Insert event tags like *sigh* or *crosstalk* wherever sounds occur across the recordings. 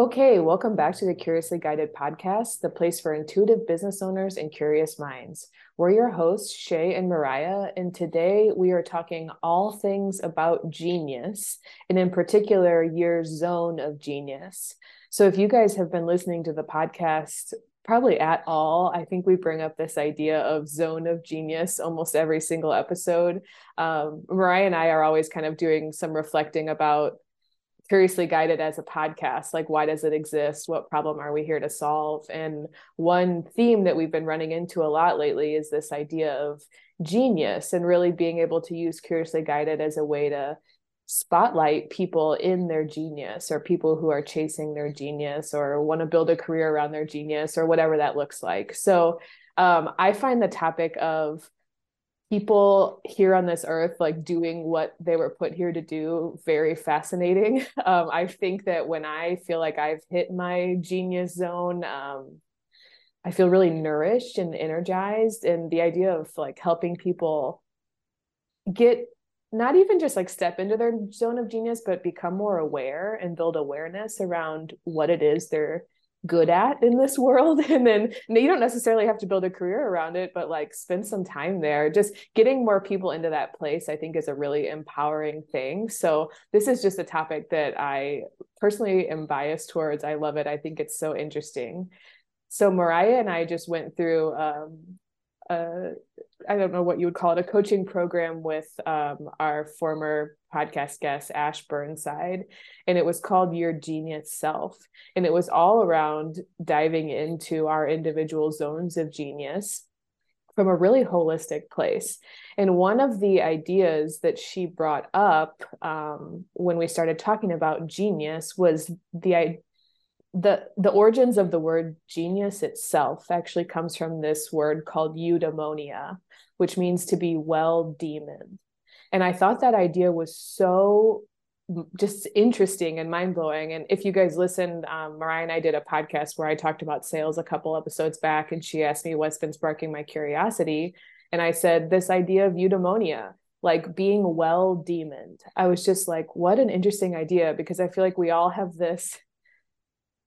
Okay, welcome back to the Curiously Guided podcast, the place for intuitive business owners and curious minds. We're your hosts, Shay and Mariah, and today we are talking all things about genius, and in particular, your zone of genius. So, if you guys have been listening to the podcast probably at all, I think we bring up this idea of zone of genius almost every single episode. Um, Mariah and I are always kind of doing some reflecting about curiously guided as a podcast like why does it exist? What problem are we here to solve? And one theme that we've been running into a lot lately is this idea of genius and really being able to use curiously guided as a way to spotlight people in their genius or people who are chasing their genius or want to build a career around their genius or whatever that looks like. So um, i find the topic of people here on this earth like doing what they were put here to do very fascinating. *laughs* Um, i think that when i feel like i've hit my genius zone um, i feel really nourished and energized and the idea of like helping people get not even just like step into their zone of genius but become more aware and build awareness around what it is they're good at in this world. *laughs* And then you don't necessarily have to build a career around it but like spend some time there. Just getting more people into that place i think is a really empowering thing. So this is just a topic that i personally am biased towards. I love it. I think it's so interesting. So mariah and i just went through um, a I don't know what you would call it, a coaching program with um, our former podcast guest, Ash Burnside. And it was called Your Genius Self. And it was all around diving into our individual zones of genius from a really holistic place. And one of the ideas that she brought up um, when we started talking about genius was the the the origins of the word genius itself actually comes from this word called eudaimonia which means to be well demoned. And i thought that idea was so just interesting and mind-blowing. And if you guys listened um, mariah and i did a podcast where i talked about sales a couple episodes back and she asked me what's been sparking my curiosity. And i said this idea of eudaimonia like being well demoned. I was just like what an interesting idea because i feel like we all have this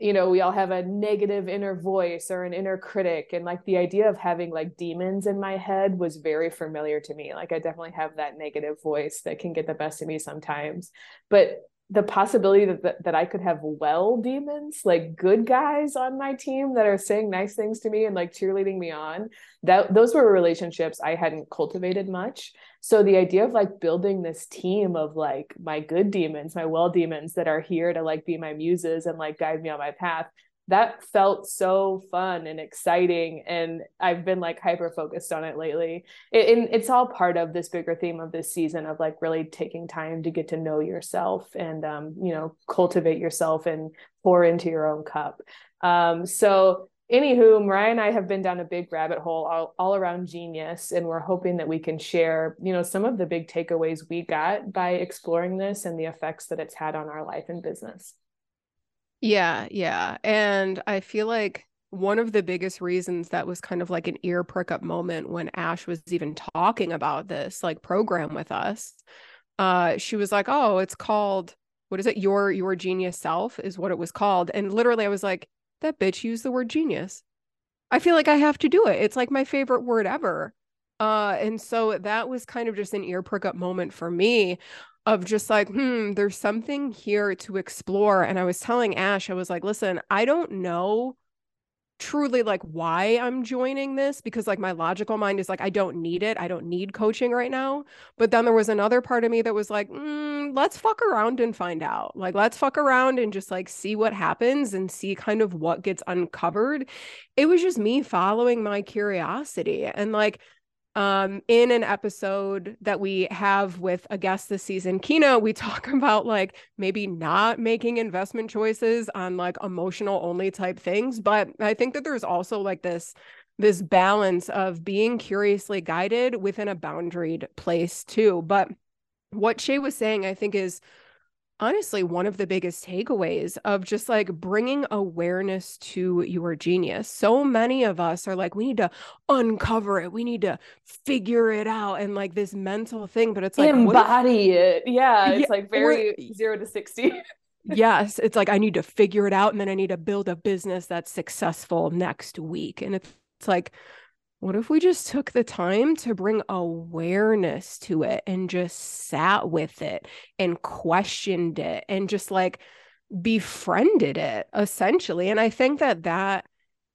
you know we all have a negative inner voice or an inner critic and like the idea of having like demons in my head was very familiar to me. Like i definitely have that negative voice that can get the best of me sometimes. But the possibility that, that, that I could have well demons, like good guys on my team that are saying nice things to me and like cheerleading me on, that those were relationships I hadn't cultivated much. So the idea of like building this team of like my good demons, my well demons that are here to like be my muses and like guide me on my path that felt so fun and exciting and i've been like hyper focused on it lately. It, and it's all part of this bigger theme of this season of like really taking time to get to know yourself and um, you know cultivate yourself and pour into your own cup. Um, so anywho mariah and i have been down a big rabbit hole all, all around genius and we're hoping that we can share you know some of the big takeaways we got by exploring this and the effects that it's had on our life and business yeah, yeah. And I feel like one of the biggest reasons that was kind of like an ear prick up moment when Ash was even talking about this like program with us. Uh she was like, "Oh, it's called what is it? Your your genius self is what it was called." And literally I was like, "That bitch used the word genius." I feel like I have to do it. It's like my favorite word ever. Uh and so that was kind of just an ear prick up moment for me of just like, hmm, there's something here to explore. And I was telling Ash, I was like, listen, I don't know truly like why I'm joining this because like my logical mind is like, I don't need it. I don't need coaching right now. But then there was another part of me that was like, mm, let's fuck around and find out. Like, let's fuck around and just like see what happens and see kind of what gets uncovered. It was just me following my curiosity. And like, um, in an episode that we have with a guest this season, Kina, we *laughs* talk about like maybe not making investment choices on like emotional only type things. But I think that there's also like this this balance of being curiously guided within a boundaried place too. But what Shay was saying, I think, is honestly one of the biggest takeaways of just like bringing awareness to your genius. So many of us are like, we need to uncover it, we need to figure it out, and like this mental thing, but it's like embody if, it. Yeah, it's yeah, like very zero to 60. *laughs* yes, it's like I need to figure it out and then I need to build a business that's successful next week. And it's, it's like, what if we just took the time to bring awareness to it and just sat with it and questioned it and just like befriended it essentially? And I think that that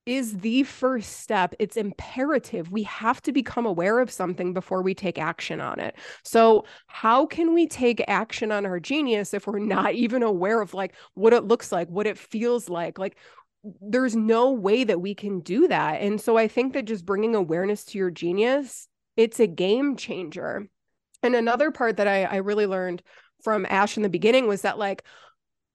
is the first step. It's imperative. We have to become aware of something before we take action on it. So, how can we take action on our genius if we're not even aware of like what it looks like, what it feels like? Like, there's no way that we can do that. And so, I think that just bringing awareness to your genius, it's a game changer. And another part that I, I really learned from Ash in the beginning was that, like,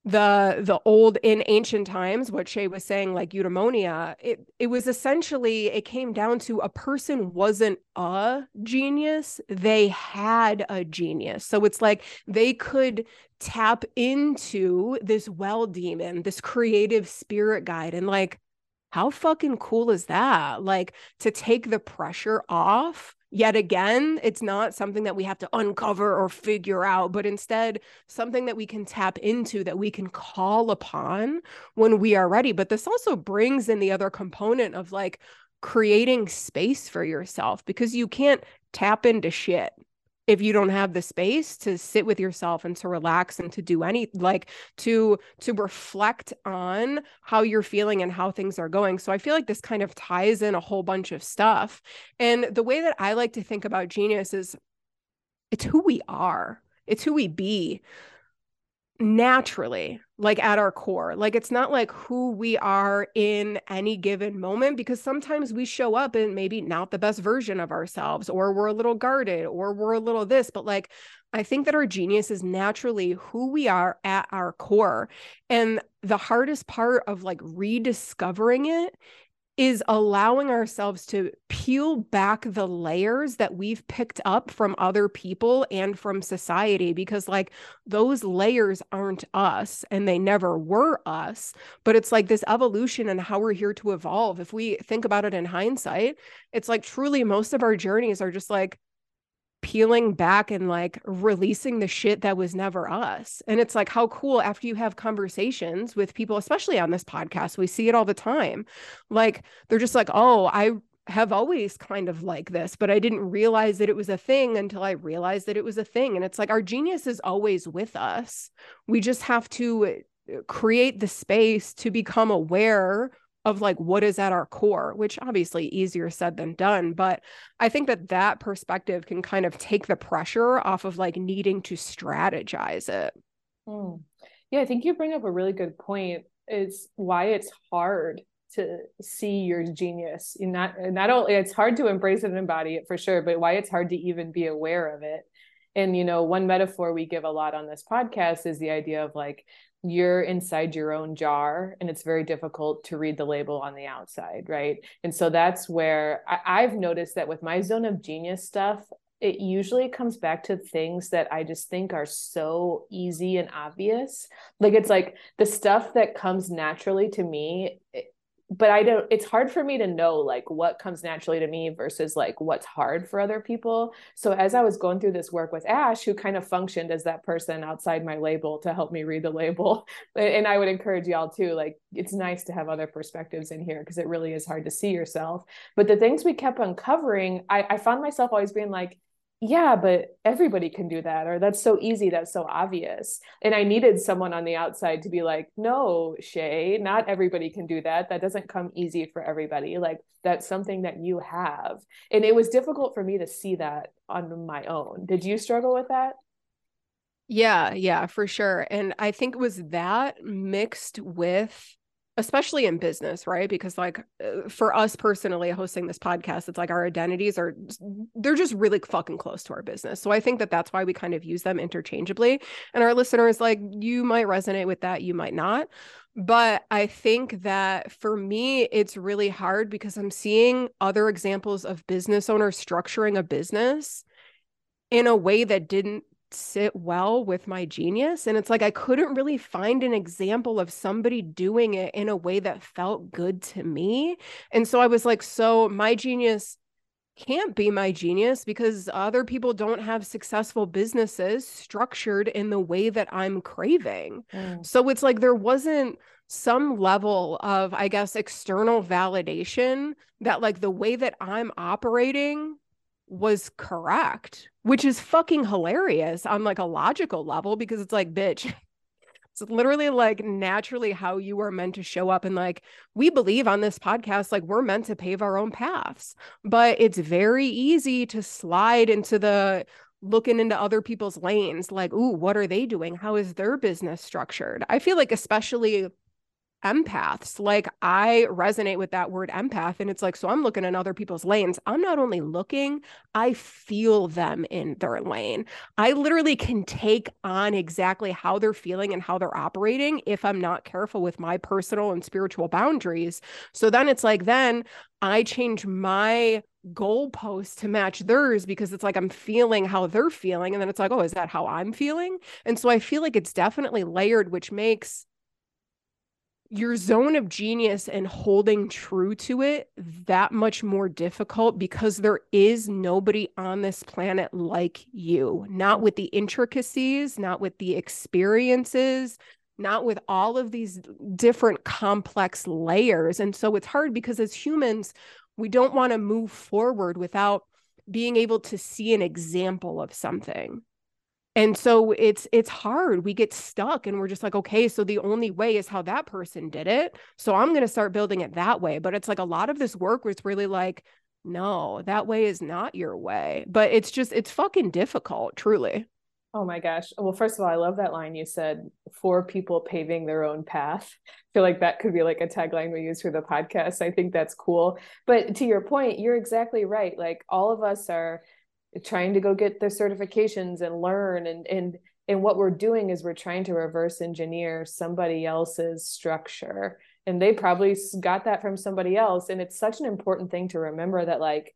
the the old in ancient times what shay was saying like eudaimonia it it was essentially it came down to a person wasn't a genius they had a genius. So it's like they could tap into this well demon this creative spirit guide and like how fucking cool is that? Like to take the pressure off yet again, it's not something that we have to uncover or figure out, but instead something that we can tap into, that we can call upon when we are ready. But this also brings in the other component of like creating space for yourself because you can't tap into shit if you don't have the space to sit with yourself and to relax and to do any like to to reflect on how you're feeling and how things are going. So i feel like this kind of ties in a whole bunch of stuff. And the way that i like to think about genius is it's who we are. It's who we be naturally like at our core. Like it's not like who we are in any given moment because sometimes we show up and maybe not the best version of ourselves or we're a little guarded or we're a little this but like i think that our genius is naturally who we are at our core. And the hardest part of like rediscovering it is allowing ourselves to peel back the layers that we've picked up from other people and from society because like those layers aren't us and they never were us but it's like this evolution and how we're here to evolve. If we think about it in hindsight it's like truly most of our journeys are just like peeling back and like releasing the shit that was never us. And it's like how cool after you have conversations with people, especially on this podcast, we see it all the time. Like they're just like, oh, I have always kind of like this, but I didn't realize that it was a thing until I realized that it was a thing. And it's like our genius is always with us. We just have to uh, create the space to become aware of like what is at our core which obviously easier said than done but i think that that perspective can kind of take the pressure off of like needing to strategize it. Mm. yeah i think you bring up a really good point. It's why it's hard to see your genius not not only it's hard to embrace it and embody it for sure but why it's hard to even be aware of it. And you know one metaphor we give a lot on this podcast is the idea of like you're inside your own jar and it's very difficult to read the label on the outside right? And so that's where I, have noticed that with my zone of genius stuff it usually comes back to things that i just think are so easy and obvious. Like it's like the stuff that comes naturally to me but I don't it's hard for me to know like what comes naturally to me versus like what's hard for other people. So as I was going through this work with Ash who kind of functioned as that person outside my label to help me read the label *laughs* and I would encourage y'all too like it's nice to have other perspectives in here because it really is hard to see yourself. But the things we kept uncovering I, I found myself always being like yeah, but everybody can do that, or that's so easy, that's so obvious. And I needed someone on the outside to be like, no, Shay, not everybody can do that. That doesn't come easy for everybody. Like, that's something that you have. And it was difficult for me to see that on my own. Did you struggle with that? Yeah, yeah, for sure. And I think it was that mixed with especially in business, right? Because like uh, for us personally hosting this podcast, it's like our identities are they're just really fucking close to our business. So I think that that's why we kind of use them interchangeably. And our listeners like you might resonate with that, you might not. But I think that for me, it's really hard because I'm seeing other examples of business owners structuring a business in a way that didn't sit well with my genius. And it's like I couldn't really find an example of somebody doing it in a way that felt good to me. And so I was like, so my genius can't be my genius because other people don't have successful businesses structured in the way that I'm craving. Mm. So it's like there wasn't some level of, I guess, external validation that, like, the way that I'm operating was correct, which is fucking hilarious on like a logical level because it's like, bitch, *laughs* it's literally like naturally how you are meant to show up. And like, we believe on this podcast, like, we're meant to pave our own paths, but it's very easy to slide into the looking into other people's lanes like ooh what are they doing how is their business structured i feel like especially empaths. Like I resonate with that word empath. And it's like, so I'm looking in other people's lanes. I'm not only looking, I feel them in their lane. I literally can take on exactly how they're feeling and how they're operating if I'm not careful with my personal and spiritual boundaries. So then it's like, then I change my goalpost to match theirs because it's like I'm feeling how they're feeling. And then it's like, oh, is that how I'm feeling? And so I feel like it's definitely layered, which makes your zone of genius and holding true to it that much more difficult because there is nobody on this planet like you, not with the intricacies, not with the experiences, not with all of these different complex layers. And so it's hard because as humans, we don't want to move forward without being able to see an example of something and so it's it's hard. We get stuck and we're just like okay so the only way is how that person did it so i'm going to start building it that way. But it's like a lot of this work was really like no that way is not your way. But it's just it's fucking difficult truly. Oh my gosh. Well first of all i love that line you said for people paving their own path. I feel like that could be like a tagline we use for the podcast. I think that's cool. But to your point you're exactly right. Like all of us are trying to go get the certifications and learn. And and and what we're doing is we're trying to reverse engineer somebody else's structure. And they probably got that from somebody else. And it's such an important thing to remember that like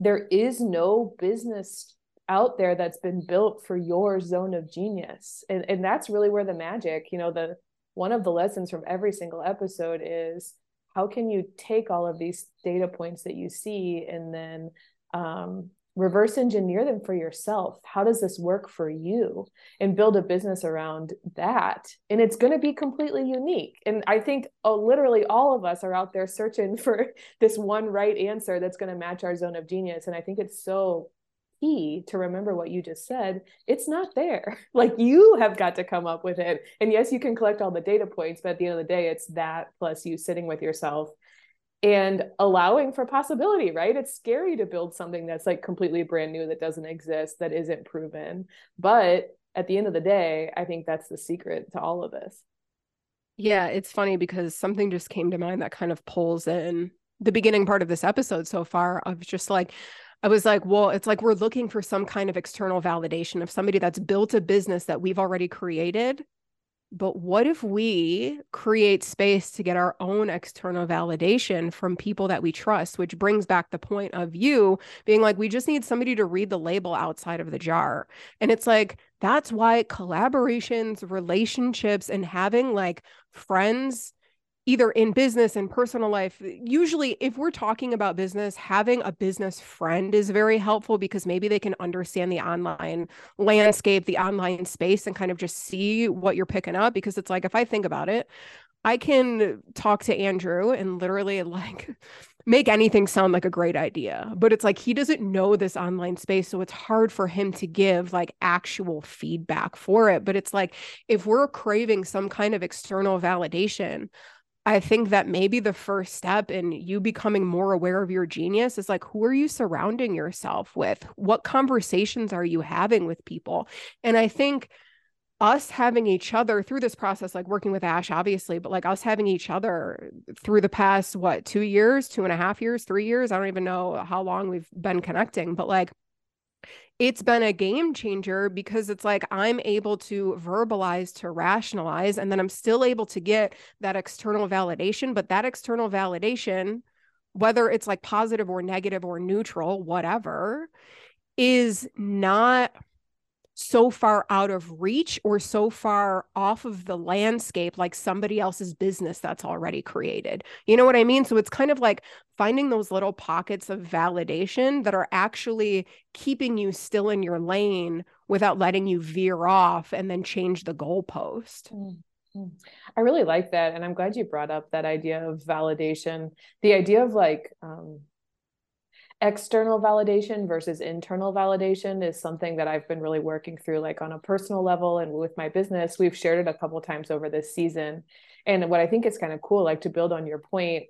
there is no business out there that's been built for your zone of genius. And and that's really where the magic you know the one of the lessons from every single episode is how can you take all of these data points that you see and then um, reverse engineer them for yourself. How does this work for you? And build a business around that. And it's going to be completely unique. And I think oh, literally all of us are out there searching *laughs* for this one right answer that's going to match our zone of genius. And I think it's so key to remember what you just said. It's not there. *laughs* Like you have got to come up with it. And yes, you can collect all the data points, but at the end of the day, it's that plus you sitting with yourself and allowing for possibility, right? It's scary to build something that's like completely brand new that doesn't exist, that isn't proven. But at the end of the day, I think that's the secret to all of this. Yeah, it's funny because something just came to mind that kind of pulls in the beginning part of this episode so far of just like I was like, well, it's like we're looking for some kind of external validation of somebody that's built a business that we've already created but what if we create space to get our own external validation from people that we trust, which brings back the point of you being like, we just need somebody to read the label outside of the jar. And it's like, that's why collaborations, relationships, and having like friends either in business and personal life usually if we're talking about business having a business friend is very helpful because maybe they can understand the online landscape the online space and kind of just see what you're picking up because it's like if i think about it i can talk to andrew and literally *laughs* like make anything sound like a great idea but it's like he doesn't know this online space so it's hard for him to give like actual feedback for it but it's like if we're craving some kind of external validation I think that maybe the first step in you becoming more aware of your genius is like, who are you surrounding yourself with? What conversations are you having with people? And I think us having each other through this process, like working with Ash, obviously, but like us having each other through the past, what, two years, two and a half years, three years? I don't even know how long we've been connecting, but like, it's been a game changer because it's like I'm able to verbalize, to rationalize, and then I'm still able to get that external validation. But that external validation, whether it's like positive or negative or neutral, whatever, is not so far out of reach or so far off of the landscape like somebody else's business that's already created. You know what I mean? So it's kind of like finding those little pockets of validation that are actually keeping you still in your lane without letting you veer off and then change the goalpost. Mm-hmm. I really like that. And I'm glad you brought up that idea of validation. The idea of like, um, external validation versus internal validation is something that I've been really working through, like on a personal level and with my business. We've shared it a couple times over this season. And what I think is kind of cool, like to build on your point,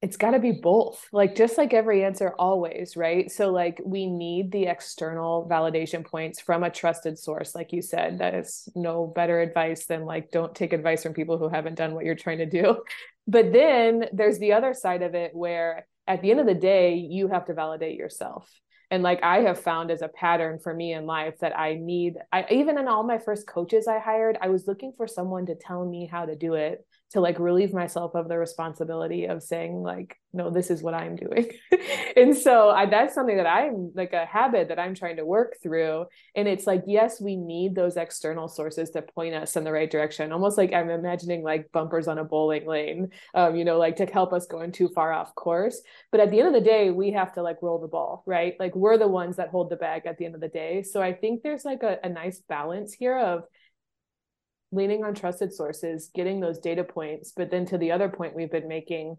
it's got to be both like just like every answer always right so like we need the external validation points from a trusted source like you said that is no better advice than like don't take advice from people who haven't done what you're trying to do *laughs* but then there's the other side of it where at the end of the day, you have to validate yourself. And like I have found as a pattern for me in life that I need, I even in all my first coaches I hired, I was looking for someone to tell me how to do it to like relieve myself of the responsibility of saying like no this is what i'm doing. *laughs* And so I, that's something that i'm like a habit that i'm trying to work through. And it's like yes we need those external sources to point us in the right direction. Almost like i'm imagining like bumpers on a bowling lane um, you know like to help us going too far off course. But at the end of the day we have to like roll the ball right? Like we're the ones that hold the bag at the end of the day. So i think there's like a, a nice balance here of leaning on trusted sources, getting those data points. But then to the other point we've been making,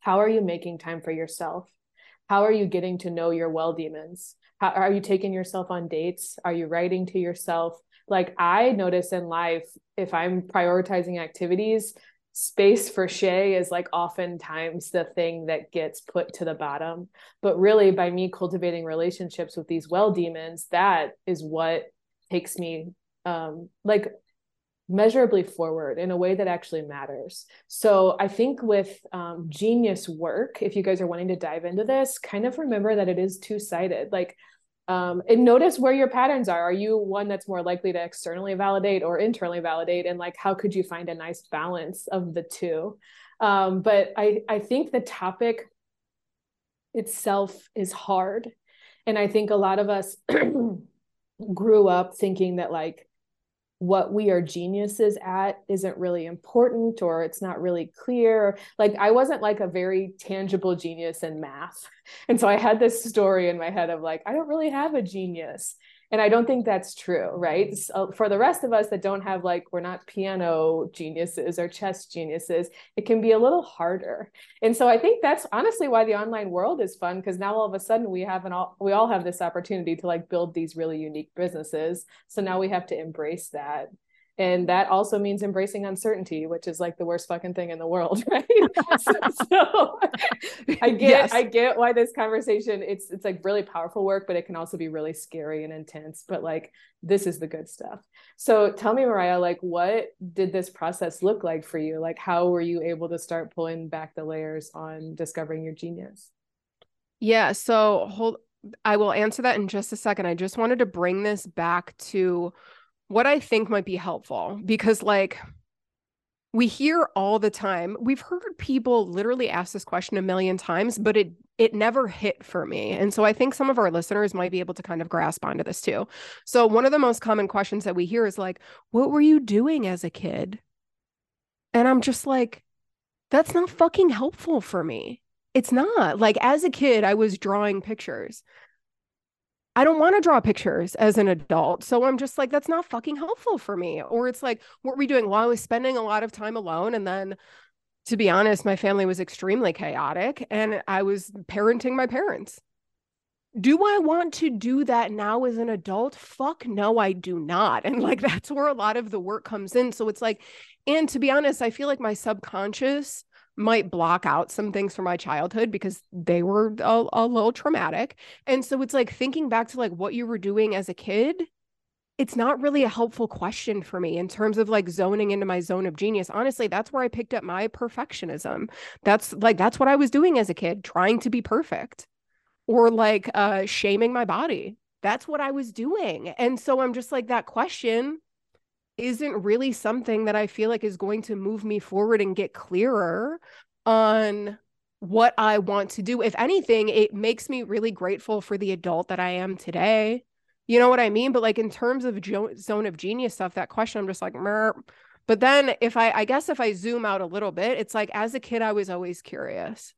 how are you making time for yourself? How are you getting to know your well demons? How are you taking yourself on dates? Are you writing to yourself? Like I notice in life, if I'm prioritizing activities, space for Shay is like oftentimes the thing that gets put to the bottom. But really, by me cultivating relationships with these well demons, that is what takes me um like measurably forward in a way that actually matters. So I think with um, genius work, if you guys are wanting to dive into this, kind of remember that it is two sided. Like, um, and notice where your patterns are. Are you one that's more likely to externally validate or internally validate? And like, how could you find a nice balance of the two? Um, but I, I think the topic itself is hard. And I think a lot of us *clears throat* grew up thinking that like what we are geniuses at isn't really important or it's not really clear. Like I wasn't like a very tangible genius in math. *laughs* And so I had this story in my head of like, I don't really have a genius. And I don't think that's true, right? So uh, for the rest of us that don't have like, we're not piano geniuses or chess geniuses, it can be a little harder. And so I think that's honestly why the online world is fun because now all of a sudden we have an all, we all have this opportunity to like build these really unique businesses. So now we have to embrace that and that also means embracing uncertainty which is like the worst fucking thing in the world *laughs* right? *laughs* So, so, i get yes. i get why this conversation it's it's like really powerful work but it can also be really scary and intense but like this is the good stuff. So tell me mariah like what did this process look like for you? Like how were you able to start pulling back the layers on discovering your genius? Yeah so hold i will answer that in just a second. I just wanted to bring this back to what I think might be helpful because, like, we hear all the time. We've heard people literally ask this question a million times, but it it never hit for me. And so I think some of our listeners might be able to kind of grasp onto this too. So one of the most common questions that we hear is like, "What were you doing as a kid?" And I'm just like, that's not fucking helpful for me. It's not. Like as a kid, I was drawing pictures. I don't want to draw pictures as an adult. So I'm just like, that's not fucking helpful for me. Or it's like, what were we doing? Well, I was spending a lot of time alone. And then, to be honest, my family was extremely chaotic and I was parenting my parents. Do I want to do that now as an adult? Fuck no, I do not. And like, *laughs* that's where a lot of the work comes in. So it's like, and to be honest, I feel like my subconscious might block out some things from my childhood because they were a, a little traumatic. And so it's like thinking back to like what you were doing as a kid it's not really a helpful question for me in terms of like zoning into my zone of genius. Honestly, that's where I picked up my perfectionism. That's like that's what I was doing as a kid, trying to be perfect or like uh shaming my body. That's what I was doing. And so I'm just like that question isn't really something that I feel like is going to move me forward and get clearer on what I want to do. If anything, it makes me really grateful for the adult that I am today You know what I mean? But like in terms of jo- zone of genius stuff, that question, I'm just like, Mer. but then if I, I guess if I zoom out a little bit, it's like as a kid, I was always curious,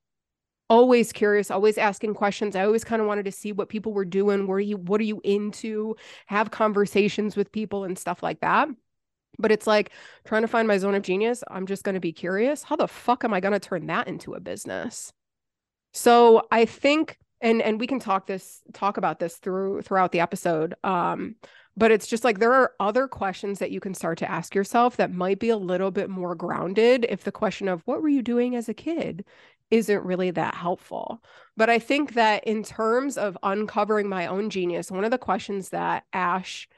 always curious, always asking questions. I always kind of wanted to see what people were doing. Were you, what are you into? Have conversations with people and stuff like that. But it's like trying to find my zone of genius. I'm just going to be curious. How the fuck am I going to turn that into a business? So I think and and we can talk this talk about this through throughout the episode um but it's just like there are other questions that you can start to ask yourself that might be a little bit more grounded if the question of what were you doing as a kid isn't really that helpful but i think that in terms of uncovering my own genius one of the questions that ash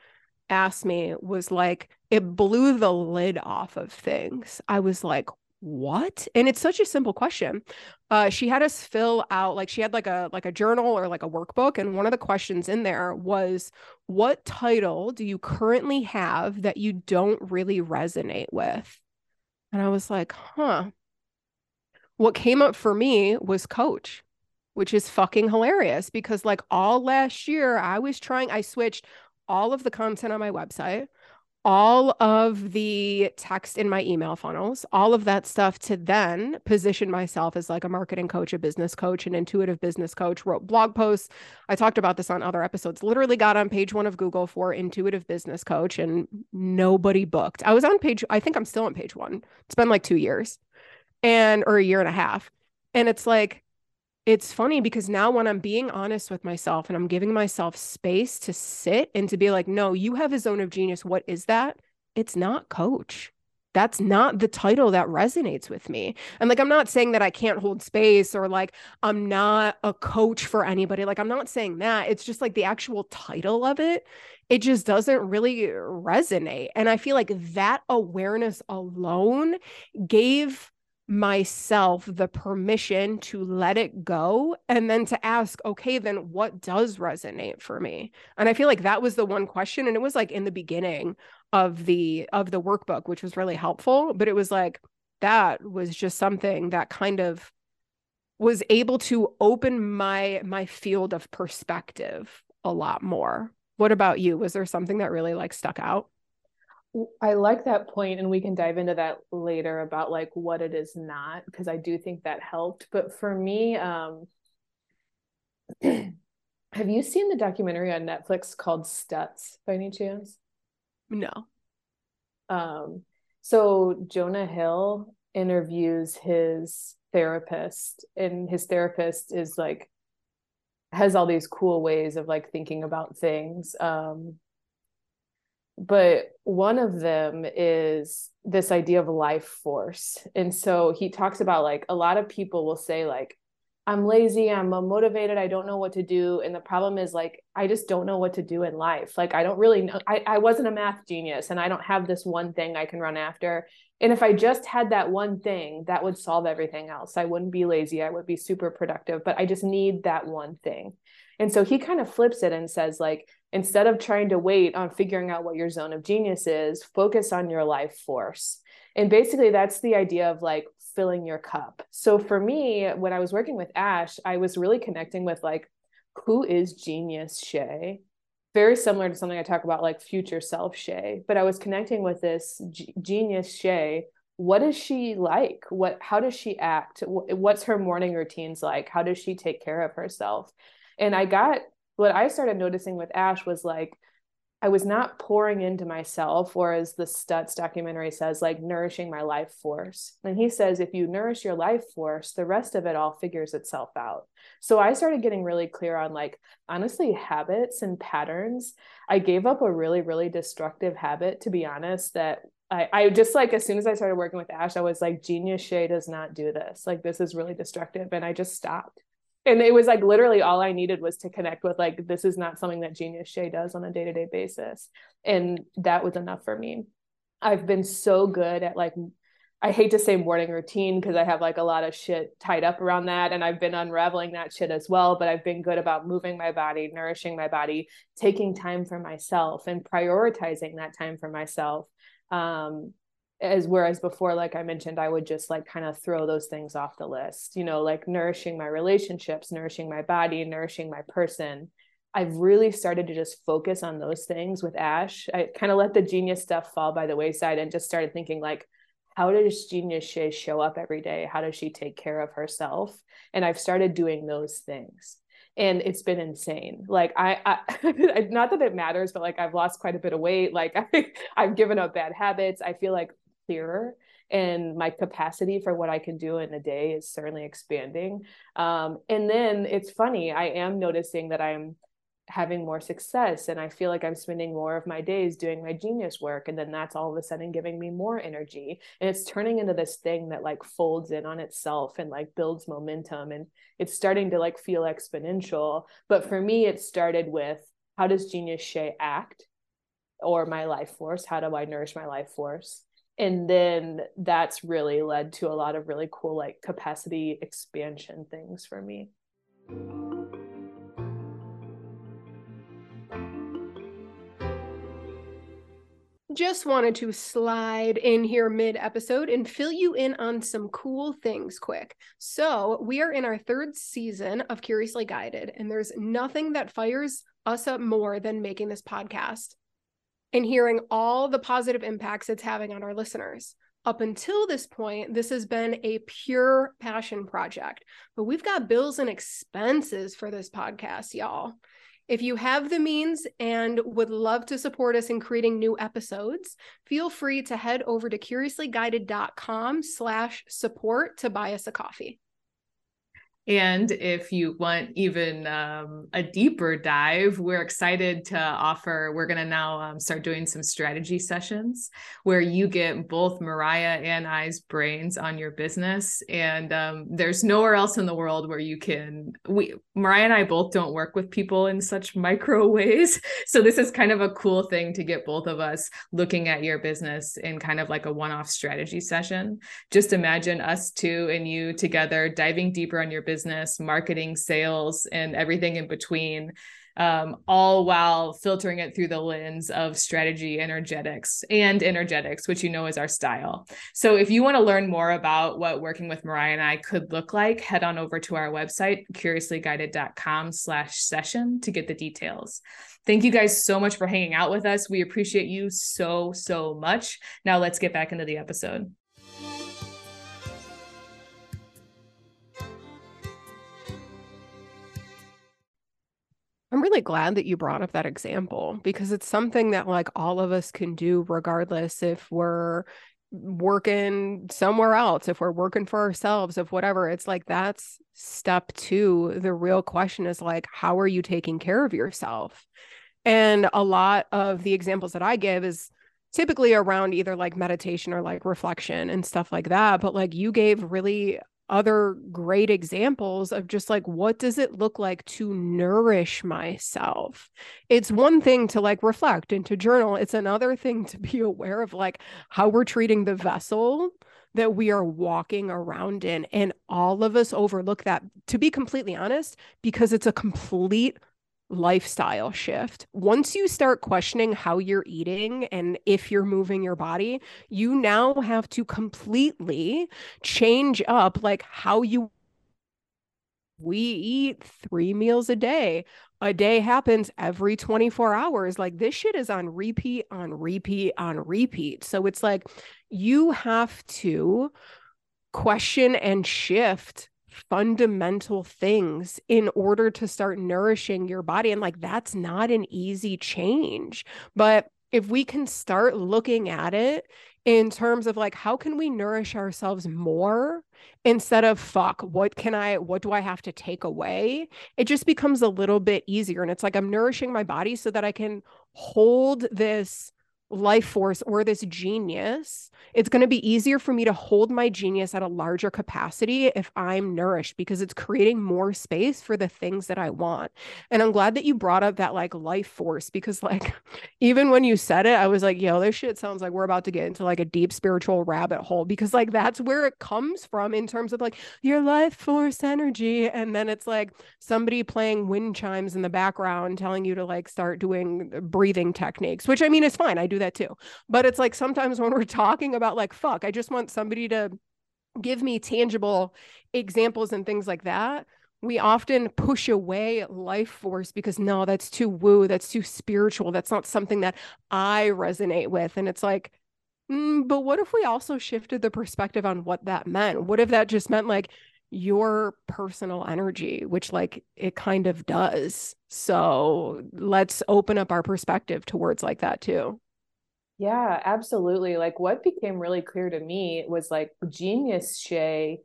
asked me was like it blew the lid off of things. I was like what? And it's such a simple question. Uh she had us fill out like she had like a like a journal or like a workbook and one of the questions in there was what title do you currently have that you don't really resonate with? And i was like huh. What came up for me was coach which is fucking hilarious because like all last year i was trying i switched all of the content on my website all of the text in my email funnels, all of that stuff to then position myself as like a marketing coach, a business coach, an intuitive business coach, wrote blog posts. I talked about this on other episodes, literally got on page one of Google for intuitive business coach and nobody booked. I was on page, I think I'm still on page one. It's been like two years and, or a year and a half. And it's like, it's funny because now when I'm being honest with myself and I'm giving myself space to sit and to be like, no, you have a zone of genius. What is that? It's not coach. That's not the title that resonates with me. And like, I'm not saying that I can't hold space or like I'm not a coach for anybody. Like, I'm not saying that. It's just like the actual title of it, it just doesn't really resonate. And I feel like that awareness alone gave myself the permission to let it go and then to ask okay then what does resonate for me? And i feel like that was the one question and it was like in the beginning of the of the workbook which was really helpful but it was like that was just something that kind of was able to open my my field of perspective a lot more. What about you? Was there something that really like stuck out I like that point, and we can dive into that later about like what it is not, because I do think that helped. But for me, um, *clears throat* have you seen the documentary on Netflix called Stutz by any chance? No. Um, so Jonah Hill interviews his therapist, and his therapist is like has all these cool ways of like thinking about things. Um, but one of them is this idea of life force. And so he talks about like a lot of people will say like i'm lazy i'm unmotivated i don't know what to do. And the problem is like i just don't know what to do in life. Like i don't really know i, I wasn't a math genius and i don't have this one thing i can run after. And if i just had that one thing that would solve everything else. I wouldn't be lazy i would be super productive but i just need that one thing. And so he kind of flips it and says like instead of trying to wait on figuring out what your zone of genius is, focus on your life force. And basically, that's the idea of like filling your cup. So for me, when I was working with Ash, I was really connecting with like, who is genius Shay? Very similar to something I talk about, like future self Shay. But I was connecting with this g- genius Shay. What is she like? What? How does she act? What's her morning routines like? How does she take care of herself? And I got what I started noticing with Ash was like, I was not pouring into myself, or as the Stutz documentary says, like nourishing my life force. And he says, if you nourish your life force, the rest of it all figures itself out. So I started getting really clear on like, honestly, habits and patterns. I gave up a really, really destructive habit, to be honest, that I, I just like as soon as I started working with Ash, I was like, genius Shay does not do this. Like, this is really destructive. And I just stopped and it was like literally all I needed was to connect with like this is not something that Genius Shay does on a day-to-day basis. And that was enough for me. I've been so good at like I hate to say morning routine because I have like a lot of shit tied up around that and I've been unraveling that shit as well, but I've been good about moving my body, nourishing my body, taking time for myself and prioritizing that time for myself. Um, as whereas before like i mentioned i would just like kind of throw those things off the list you know like nourishing my relationships nourishing my body nourishing my person I've really started to just focus on those things with Ash. I kind of let the genius stuff fall by the wayside and just started thinking like, how does genius Shay show up every day? How does she take care of herself? And I've started doing those things. And it's been insane. Like I, I *laughs* not that it matters, but like I've lost quite a bit of weight. Like *laughs* I, I've given up bad habits. I feel like clearer and my capacity for what I can do in a day is certainly expanding. Um, and then it's funny, I am noticing that I'm having more success and I feel like I'm spending more of my days doing my genius work. And then that's all of a sudden giving me more energy. And it's turning into this thing that like folds in on itself and like builds momentum. And it's starting to like feel exponential. But for me, it started with how does Genius Shay act or my life force? How do I nourish my life force? And then that's really led to a lot of really cool like capacity expansion things for me just wanted to slide in here mid episode and fill you in on some cool things quick. So, we are in our third season of Curiously Guided, and there's nothing that fires us up more than making this podcast and hearing all the positive impacts it's having on our listeners. Up until this point, this has been a pure passion project, but we've got bills and expenses for this podcast, y'all. If you have the means and would love to support us in creating new episodes, feel free to head over to curiouslyguided.com slash support to buy us a coffee. And if you want even um, a deeper dive, we're excited to offer. We're going to now um, start doing some strategy sessions where you get both Mariah and I's brains on your business. And um, there's nowhere else in the world where you can. We Mariah and I both don't work with people in such micro ways, *laughs* so this is kind of a cool thing to get both of us looking at your business in kind of like a one-off strategy session. Just imagine us two and you together diving deeper on your business business, marketing, sales, and everything in between. Um, all while filtering it through the lens of strategy, energetics, and energetics, which you know is our style. So, if you want to learn more about what working with Mariah and I could look like, head on over to our website, curiouslyguided.com slash session to get the details. Thank you guys so much for hanging out with us. We appreciate you so, so much. Now, let's get back into the episode. I'm really glad that you brought up that example because it's something that like all of us can do regardless if we're working somewhere else, if we're working for ourselves, if whatever. It's like that's step 2. The real question is like how are you taking care of yourself? And a lot of the examples that I give is typically around either like meditation or like reflection and stuff like that, but like you gave really other great examples of just like what does it look like to nourish myself? It's one thing to like reflect and to journal it's another thing to be *laughs* aware of like how we're treating the vessel that we are walking around in and all of us overlook that to be completely honest because it's a complete lifestyle shift. Once you start questioning how you're eating and if you're moving your body, you now have to completely change up like how you we eat 3 meals a day. A day happens every 24 hours. Like this shit is on repeat on repeat on repeat. So it's like you have to question and shift fundamental things in order to start nourishing your body. And like, that's not an easy change. But if we can start looking at it in terms of like, how can we nourish ourselves more instead of fuck, what can I, what do I have to take away? It just becomes a little bit easier. And it's like, I'm nourishing my body so that I can hold this life force or this genius, it's going to be easier for me to hold my genius at a larger capacity if I'm nourished because it's creating more space for the things that I want. And I'm glad that you brought up that like life force because, *laughs* like, even when you said it, I was like, yo, this shit sounds like we're about to get into like a deep spiritual rabbit hole because, like, that's where it comes from in terms of like your life force energy. And then it's like somebody playing wind chimes in the background telling you to like start doing uh, breathing techniques, which I mean is fine. I do that too. But it's like sometimes when we're talking about like, fuck, I just want somebody to give me tangible examples and things like that. we often push away life force because no, that's too woo, that's too spiritual, that's not something that I resonate with. And it's like, mm, but what if we also shifted the perspective on what that meant? What if that just meant like your personal energy, which like it kind of does? So let's open up our perspective towards like that too. Yeah, absolutely. Like what became really clear to me was like genius Shay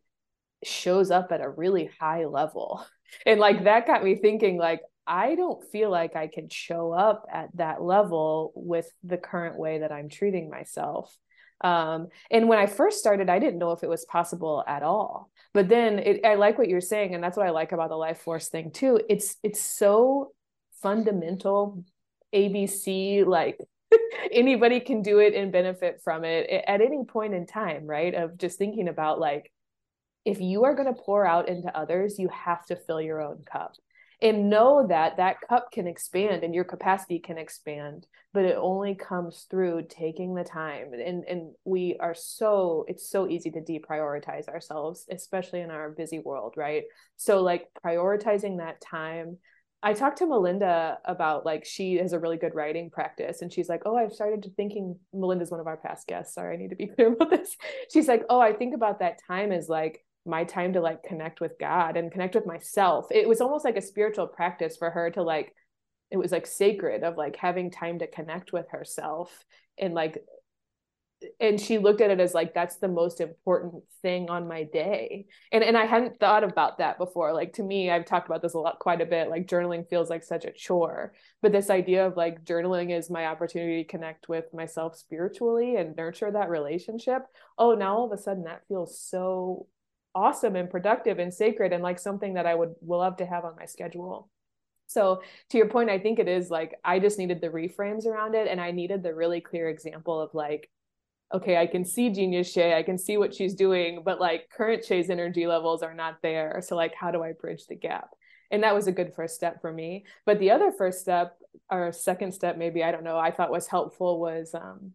shows up at a really high level. *laughs* And like that got me thinking like I don't feel like I can show up at that level with the current way that I'm treating myself. Um, and when I first started, I didn't know if it was possible at all. But then it, I like what you're saying, and that's what I like about the life force thing too. It's it's so fundamental, ABC like *laughs* anybody can do it and benefit from it at any point in time, right? Of just thinking about like if you are going to pour out into others, you have to fill your own cup. And know that that cup can expand and your capacity can expand but it only comes through taking the time. And and we are so it's so easy to deprioritize ourselves especially in our busy world right? So like prioritizing that time I talked to Melinda about like she has a really good writing practice and she's like, "Oh, I've started to thinking Melinda's one of our past guests. Sorry, I need to be *laughs* clear about this." She's like, "Oh, I think about that time as like my time to like connect with God and connect with myself. It was almost like a spiritual practice for her to like it was like sacred of like having time to connect with herself and like and she looked at it as like that's the most important thing on my day. And and i hadn't thought about that before. Like to me i've talked about this a lot quite a bit. Like journaling feels like such a chore. But this idea of like journaling is my opportunity to connect with myself spiritually and nurture that relationship. Oh now all of a sudden that feels so awesome and productive and sacred and like something that I would love to have on my schedule. So to your point, I think it is like I just needed the reframes around it and I needed the really clear example of like, okay, I can see genius Shay, I can see what she's doing, but like current Shay's energy levels are not there. So like how do I bridge the gap? And that was a good first step for me. But the other first step or second step, maybe I don't know, I thought was helpful was um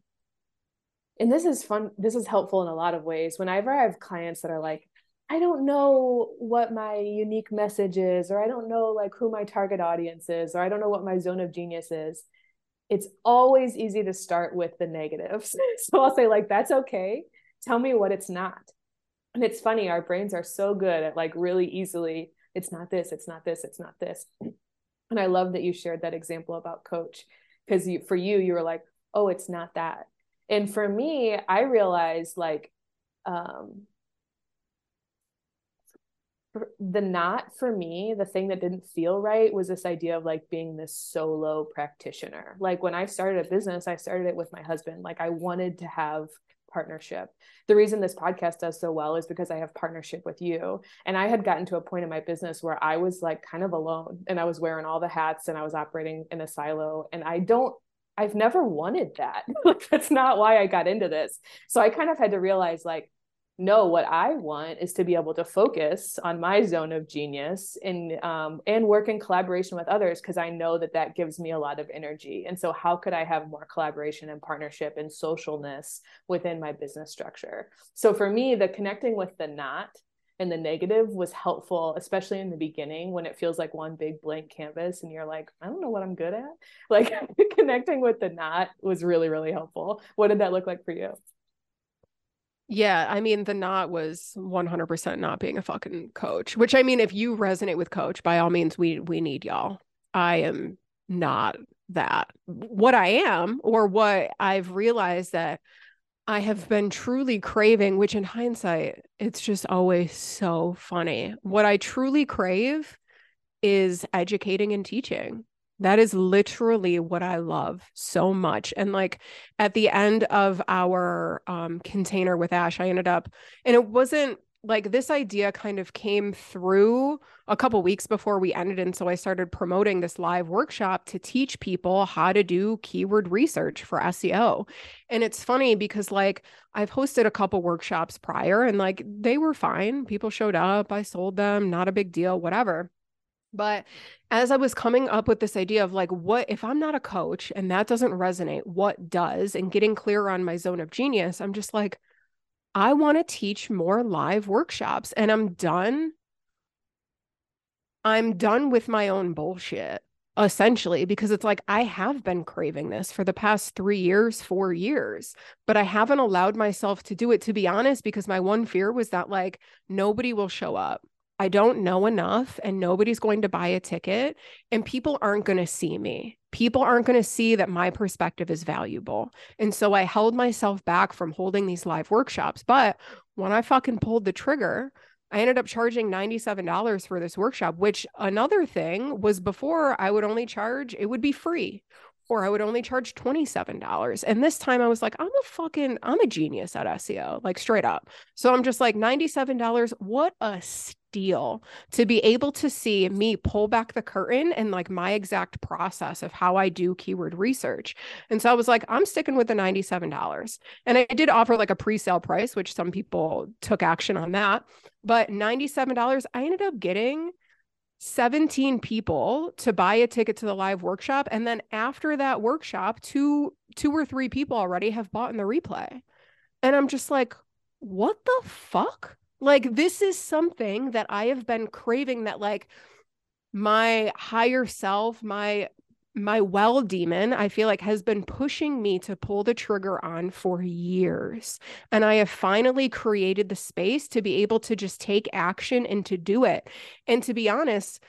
and this is fun, this is helpful in a lot of ways. Whenever I have clients that are like, I don't know what my unique message is, or I don't know like who my target audience is, or I don't know what my zone of genius is. It's always easy to start with the negatives. *laughs* so I'll say, like, that's okay. Tell me what it's not. And it's funny, our brains are so good at like really easily, it's not this, it's not this, it's not this. And I love that you shared that example about coach because you, for you, you were like, oh, it's not that. And for me, I realized like, um, the not for me the thing that didn't feel right was this idea of like being this solo practitioner. Like when i started a business i started it with my husband. Like i wanted to have partnership. The reason this podcast does so well is because i have partnership with you. And i had gotten to a point in my business where i was like kind of alone and i was wearing all the hats and i was operating in a silo. And i don't i've never wanted that. *laughs* Like that's not why i got into this. So i kind of had to realize like no what i want is to be able to focus on my zone of genius and um, and work in collaboration with others because i know that that gives me a lot of energy. And so how could i have more collaboration and partnership and socialness within my business structure? So for me the connecting with the not and the negative was helpful especially in the beginning when it feels like one big blank canvas and you're like i don't know what i'm good at. *laughs* Like *laughs* connecting with the not was really really helpful. What did that look like for you yeah, I mean, the not was 100% not being a fucking coach, which I mean, if you resonate with coach, by all means, we we need y'all. I am not that. What I am, or what I've realized that I have been truly craving, which in hindsight, it's just always so funny. What I truly crave is educating and teaching. That is literally what I love so much. And like at the end of our um, container with Ash, I ended up, and it wasn't like this idea kind of came through a couple weeks before we ended. And so I started promoting this live workshop to teach people how to do keyword research for SEO. And it's funny because like I've hosted a couple workshops prior and like they were fine. People showed up, I sold them, not a big deal, whatever. But as I was coming up with this idea of like, what if I'm not a coach and that doesn't resonate, what does? And getting clear on my zone of genius, I'm just like, I want to teach more live workshops and I'm done I'm done with my own bullshit essentially because it's like I have been craving this for the past 3 years, 4 years, but I haven't allowed myself to do it to be honest because my one fear was that like nobody will show up. I don't know enough and nobody's going to buy a ticket and people aren't going to see me. People aren't going to see that my perspective is valuable. And so I held myself back from holding these live workshops. But when I fucking pulled the trigger, I ended up charging $97 for this workshop, which another thing was before I would only charge, it would be free or I would only charge $27. And this time I was like, I'm a fucking, I'm a genius at SEO, like straight up. So I'm just like, $97. What a steal to be able to see me pull back the curtain and like my exact process of how I do keyword research. And so I was like, I'm sticking with the $97. And I did offer like a pre sale price, which some people took action on that. But $97, I ended up getting 17 people to buy a ticket to the live workshop and then after that workshop two two or three people already have bought in the replay and i'm just like what the fuck like this is something that i have been craving that like my higher self my my well demon, I feel like, has been pushing me to pull the trigger on for years. And I have finally created the space to be able to just take action and to do it. And to be honest,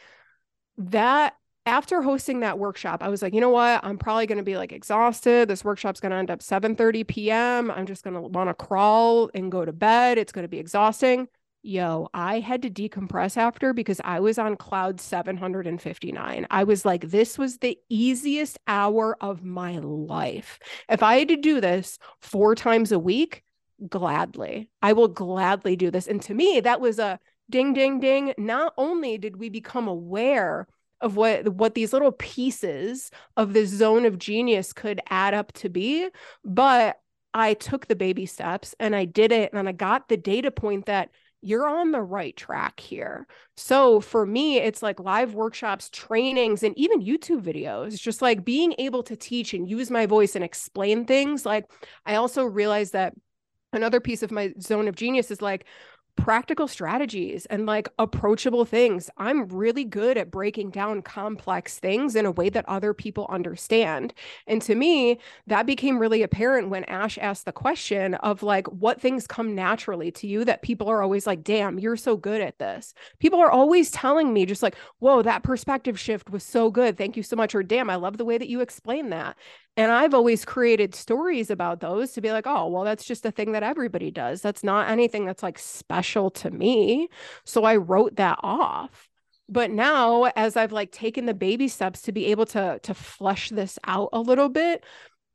that after hosting that workshop, I was like, you know what? I'm probably going to be like exhausted. This workshop's going to end up 7 30 p.m. I'm just going to want to crawl and go to bed. It's going to be exhausting yo, I had to decompress after because I was on cloud 759. I was like, this was the easiest hour of my life. If I had to do this four times a week, gladly, I will gladly do this. And to me, that was a ding, ding, ding. Not only did we become aware of what what these little pieces of the zone of genius could add up to be but i took the baby steps and i did it and i got the data point that you're on the right track here. So for me, it's like live workshops, trainings, and even YouTube videos, just like being able to teach and use my voice and explain things. Like, I also realized that another piece of my zone of genius is like, practical strategies and like approachable things. I'm really good at breaking down complex things in a way that other people understand. And to me, that became really apparent when Ash asked the question of like, what things come naturally to you that people are always like, damn, you're so good at this. People are always telling me, just like, whoa, that perspective shift was so good. Thank you so much. Or damn, I love the way that you explain that. And I've always created stories about those to be like, oh, well, that's just a thing that everybody does. That's not anything that's like special to me. So I wrote that off. But now as I've like taken the baby steps to be able to to flesh this out a little bit,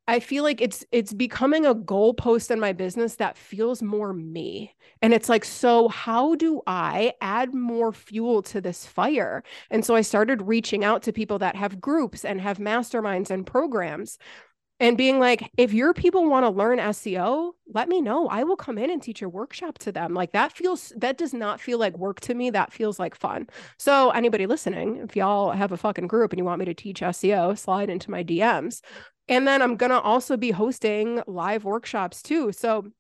I feel like it's it's becoming a goalpost in my business that feels more me. And it's like, so how do I add more fuel to this fire? And so I started reaching out to people that have groups and have masterminds and programs and being like, if your people want to learn SEO, let me know. I will come in and teach a workshop to them. Like that feels, that does not feel like work to me. That feels like fun. So, anybody listening, if y'all have a fucking group and you want me to teach SEO, slide into my DMs. And then I'm going to also be hosting live workshops too. So,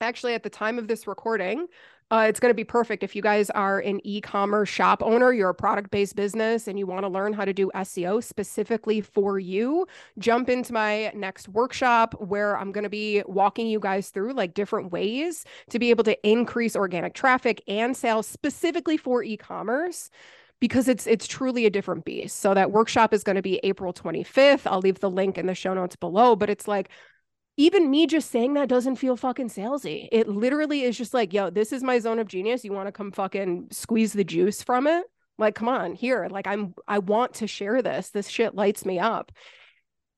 actually, at the time of this recording, uh, it's going to be perfect if you guys are an e-commerce shop owner, you're a product-based business, and you want to learn how to do SEO specifically for you. Jump into my next workshop where I'm going to be walking you guys through like different ways to be able to increase organic traffic and sales specifically for e-commerce because it's it's truly a different beast. So that workshop is going to be April 25th. I'll leave the link in the show notes below, but it's like even me just saying that doesn't feel fucking salesy. It literally is just like, yo, this is my zone of genius. You want to come fucking squeeze the juice from it? Like, come on, here. Like I'm I want to share this. This shit lights me up.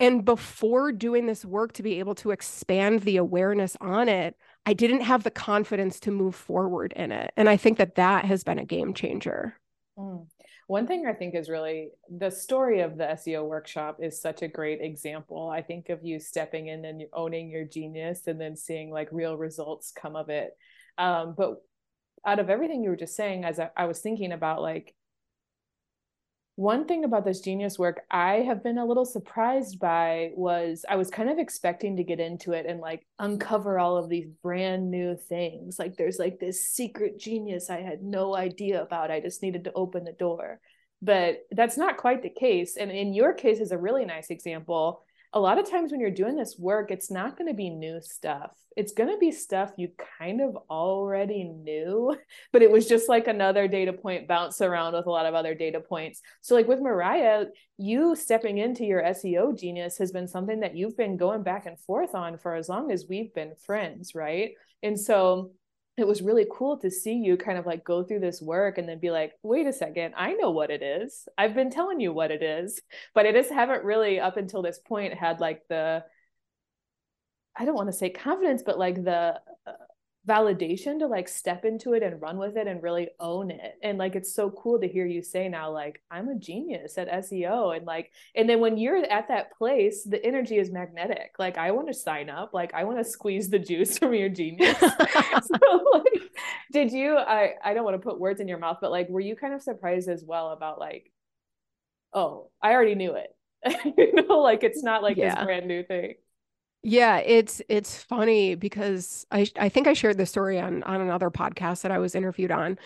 And before doing this work to be able to expand the awareness on it, I didn't have the confidence to move forward in it. And I think that that has been a game changer. Mm. One thing I think is really the story of the SEO workshop is such a great example. I think of you stepping in and owning your genius and then seeing like real results come of it. Um, but out of everything you were just saying, as I, I was thinking about like one thing about this genius work I have been a little surprised by was I was kind of expecting to get into it and like uncover all of these brand new things. Like there's like this secret genius I had no idea about. I just needed to open the door. but that's not quite the case. And in your case is a really nice example. A lot of times when you're doing this work, it's not going to be new stuff. It's going to be stuff you kind of already knew, *laughs* but it was just like another data point bounce around with a lot of other data points. So, like with Mariah, you stepping into your SEO genius has been something that you've been going back and forth on for as long as we've been friends, right? And so, it was really cool to see you kind of like go through this work and then be like, wait a second, I know what it is. I've been telling you what it is, but I just haven't really up until this point had like the, I don't want to say confidence, but like the validation to like step into it and run with it and really own it. And like it's so cool to hear you say now, like, I'm a genius at SEO. And like, and then when you're at that place, the energy is magnetic. Like, I want to sign up, like, I want to squeeze the juice *laughs* from your genius. *laughs* so, like, did you, I, I don't want to put words in your mouth, but like, were you kind of surprised as well about like, oh, I already knew it? *laughs* you know, like it's not like yeah. this brand new thing. Yeah, it's it's funny because I I think I shared this story on on another podcast that I was interviewed on.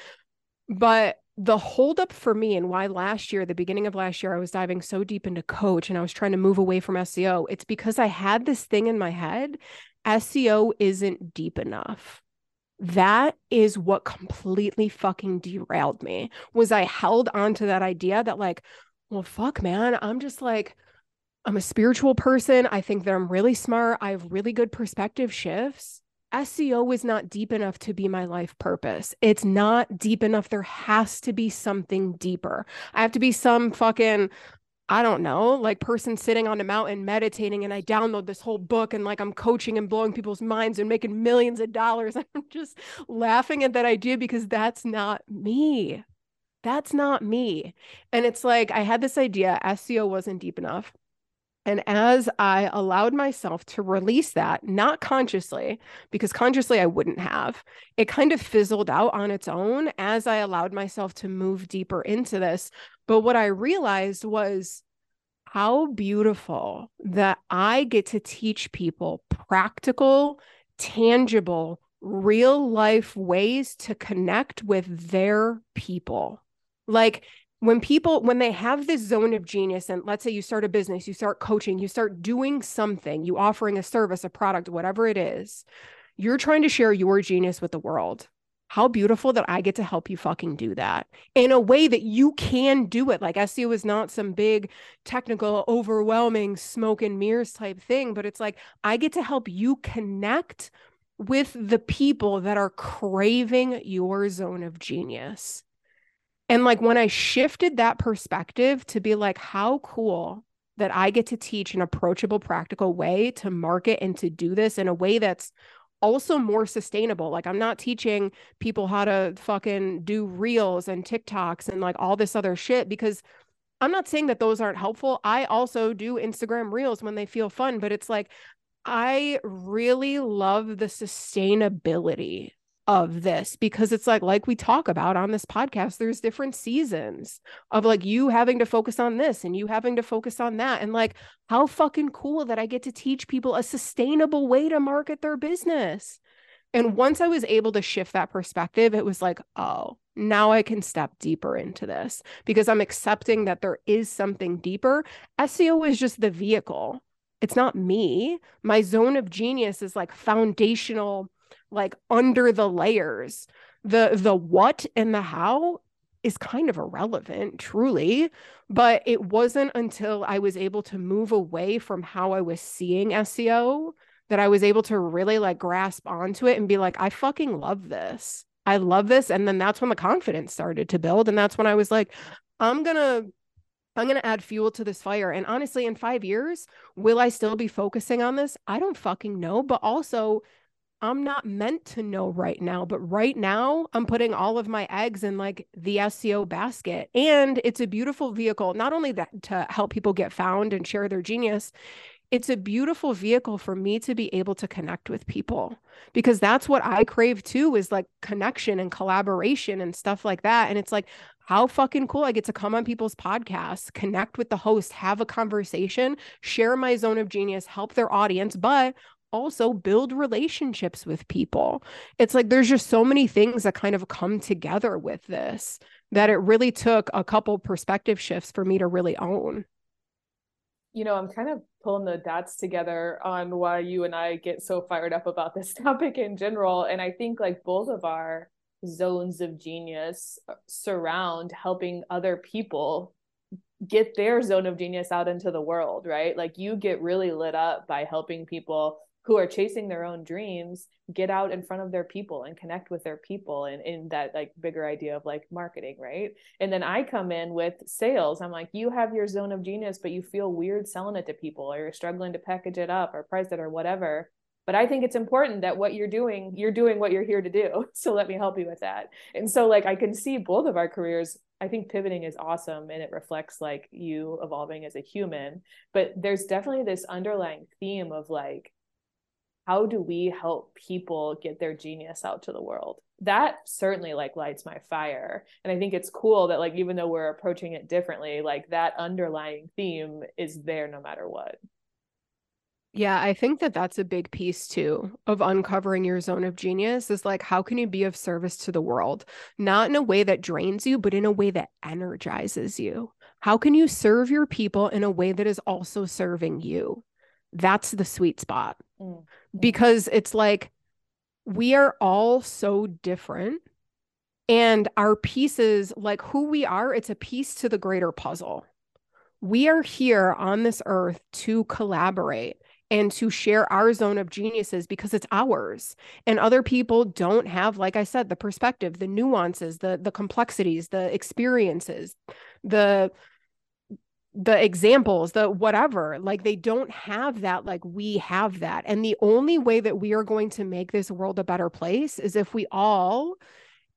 But the holdup for me and why last year, the beginning of last year, I was diving so deep into coach and I was trying to move away from SEO. It's because I had this thing in my head SEO isn't deep enough. That is what completely fucking derailed me. Was I held onto that idea that like, well, fuck, man, I'm just like I'm a spiritual person. I think that I'm really smart. I have really good perspective shifts. SEO is not deep enough to be my life purpose. It's not deep enough. There has to be something deeper. I have to be some fucking, I don't know, like person sitting on a mountain meditating and I download this whole book and like I'm coaching and blowing people's minds and making millions of dollars. *laughs* I'm just laughing at that idea because that's not me. That's not me. And it's like I had this idea SEO wasn't deep enough. And as I allowed myself to release that, not consciously, because consciously I wouldn't have, it kind of fizzled out on its own as I allowed myself to move deeper into this. But what I realized was how beautiful that I get to teach people practical, tangible, real life ways to connect with their people. Like when people when they have this zone of genius and let's say you start a business you start coaching you start doing something you offering a service a product whatever it is you're trying to share your genius with the world. How beautiful that i get to help you fucking do that in a way that you can do it. Like seo is not some big technical overwhelming smoke and mirrors type thing but it's like i get to help you connect with the people that are craving your zone of genius and like when I shifted that perspective to be like, how cool that I get to teach an approachable, practical way to market and to do this in a way that's also more sustainable. Like I'm not teaching people how to fucking do reels and TikToks and like all this other shit because I'm not saying that those aren't helpful. I also do Instagram reels when they feel fun, but it's like I really love the sustainability of this because it's like like we talk about on this podcast there's different seasons of like you having to focus on this and you having to focus on that and like how fucking cool that I get to teach people a sustainable way to market their business. And once I was able to shift that perspective it was like oh now I can step deeper into this because I'm accepting that there is something deeper. SEO is just the vehicle. It's not me. My zone of genius is like foundational like under the layers the the what and the how is kind of irrelevant truly but it wasn't until i was able to move away from how i was seeing seo that i was able to really like grasp onto it and be like i fucking love this i love this and then that's when the confidence started to build and that's when i was like i'm gonna I'm going to add fuel to this fire. And honestly, in five years, will I still be focusing on this? I don't fucking know. But also, I'm not meant to know right now, but right now I'm putting all of my eggs in like the SEO basket. And it's a beautiful vehicle, not only that to help people get found and share their genius, it's a beautiful vehicle for me to be able to connect with people because that's what I crave too is like connection and collaboration and stuff like that. And it's like, how fucking cool I get to come on people's podcasts, connect with the host, have a conversation, share my zone of genius, help their audience, but also build relationships with people. It's like there's just so many things that kind of come together with this that it really took a couple perspective shifts for me to really own. You know, I'm kind of pulling the dots together on why you and I get so fired up about this *laughs* topic in general. And I think like both of our zones of genius uh, surround helping other people get their zone of genius out into the world, right? Like you get really lit up by helping people who are chasing their own dreams get out in front of their people and connect with their people and in that like bigger idea of like marketing right? And then i come in with sales. I'm like you have your zone of genius but you feel weird selling it to people or you're struggling to package it up or price it or whatever. But i think it's important that what you're doing you're doing what you're here to do. *laughs* So let me help you with that. And so like i can see both of our careers i think pivoting is awesome and it reflects like you evolving as a human. But there's definitely this underlying theme of like how do we help people get their genius out to the world that certainly like lights my fire and i think it's cool that like even though we're approaching it differently like that underlying theme is there no matter what yeah, I think that that's a big piece too of uncovering your zone of genius is like, how can you be of service to the world? Not in a way that drains you, but in a way that energizes you. How can you serve your people in a way that is also serving you? That's the sweet spot. Mm. because it's like we are all so different and our pieces like who we are it's a piece to the greater puzzle. We are here on this earth to collaborate and to share our zone of geniuses because it's ours. And other people don't have like i said the perspective the nuances the the complexities the experiences the the examples, the whatever, like they don't have that, like we have that. And the only way that we are going to make this world a better place is if we all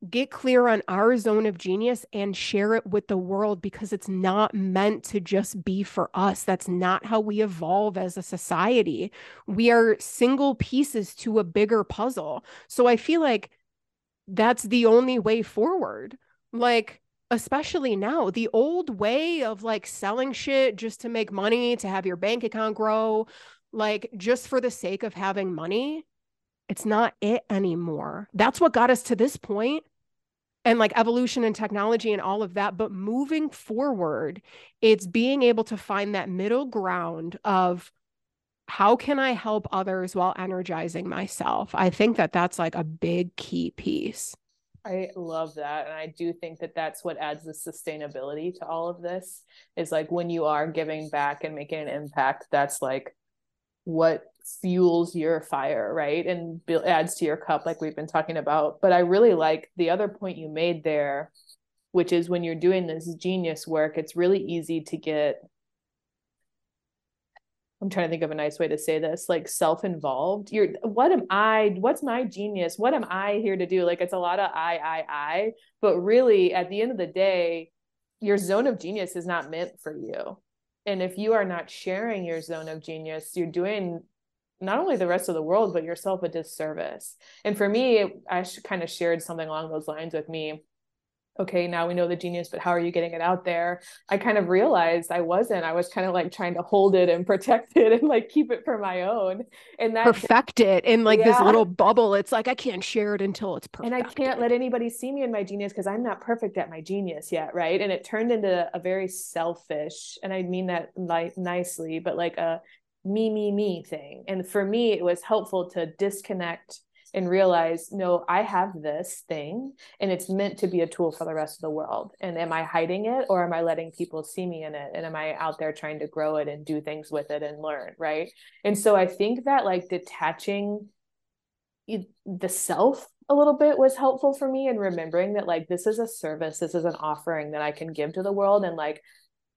get clear on our zone of genius and share it with the world because it's not meant to just be for us. That's not how we evolve as a society. We are single pieces to a bigger puzzle. So I feel like that's the only way forward. Like, especially now the old way of like selling shit just to make money to have your bank account grow like just for the sake of having money it's not it anymore. That's what got us to this point and like evolution and technology and all of that but moving forward it's being able to find that middle ground of how can i help others while energizing myself? I think that that's like a big key piece I love that. And I do think that that's what adds the sustainability to all of this is like when you are giving back and making an impact, that's like what fuels your fire, right? And adds to your cup, like we've been talking about. But I really like the other point you made there, which is when you're doing this genius work, it's really easy to get I'm trying to think of a nice way to say this, like self-involved. You're what am I? What's my genius? What am I here to do? Like it's a lot of I, I, I, but really at the end of the day, your zone of genius is not meant for you. And if you are not sharing your zone of genius, you're doing not only the rest of the world, but yourself a disservice. And for me, I kind of shared something along those lines with me okay, now we know the genius, but how are you getting it out there? I kind of realized I wasn't. I was kind of like trying to hold it and *laughs* protect it and like keep it for my own. And that perfect it in like yeah. this little bubble. It's like I can't share it until it's perfect. And I can't let anybody see me in my genius because I'm not perfect at my genius yet, right? And it turned into a very selfish, and I mean that like nicely, but like a me, me, me thing. And for me, it was helpful to disconnect and realize no i have this thing and it's meant to be a tool for the rest of the world. And am i hiding it or am i letting people see me in it? And am i out there trying to grow it and do things with it and learn right? And so i think that like detaching the self a little bit was helpful for me and remembering that like this is a service this is an offering that i can give to the world. And like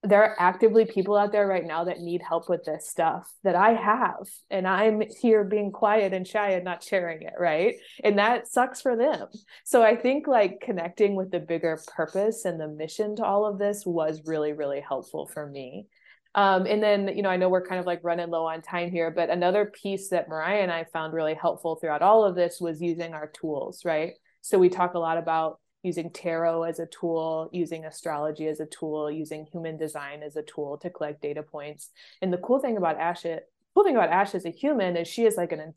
there are actively people out there right now that need help with this stuff that I have. And I'm here being quiet and shy and not sharing it. Right. And that sucks for them. So I think like connecting with the bigger purpose and the mission to all of this was really, really helpful for me. Um, and then, you know, I know we're kind of like running low on time here, but another piece that Mariah and I found really helpful throughout all of this was using our tools, right? So we talk a lot about using tarot as a tool, using astrology as a tool, using human design as a tool to collect data points. And the cool thing about Ashit cool thing about Ash as a human is she is like an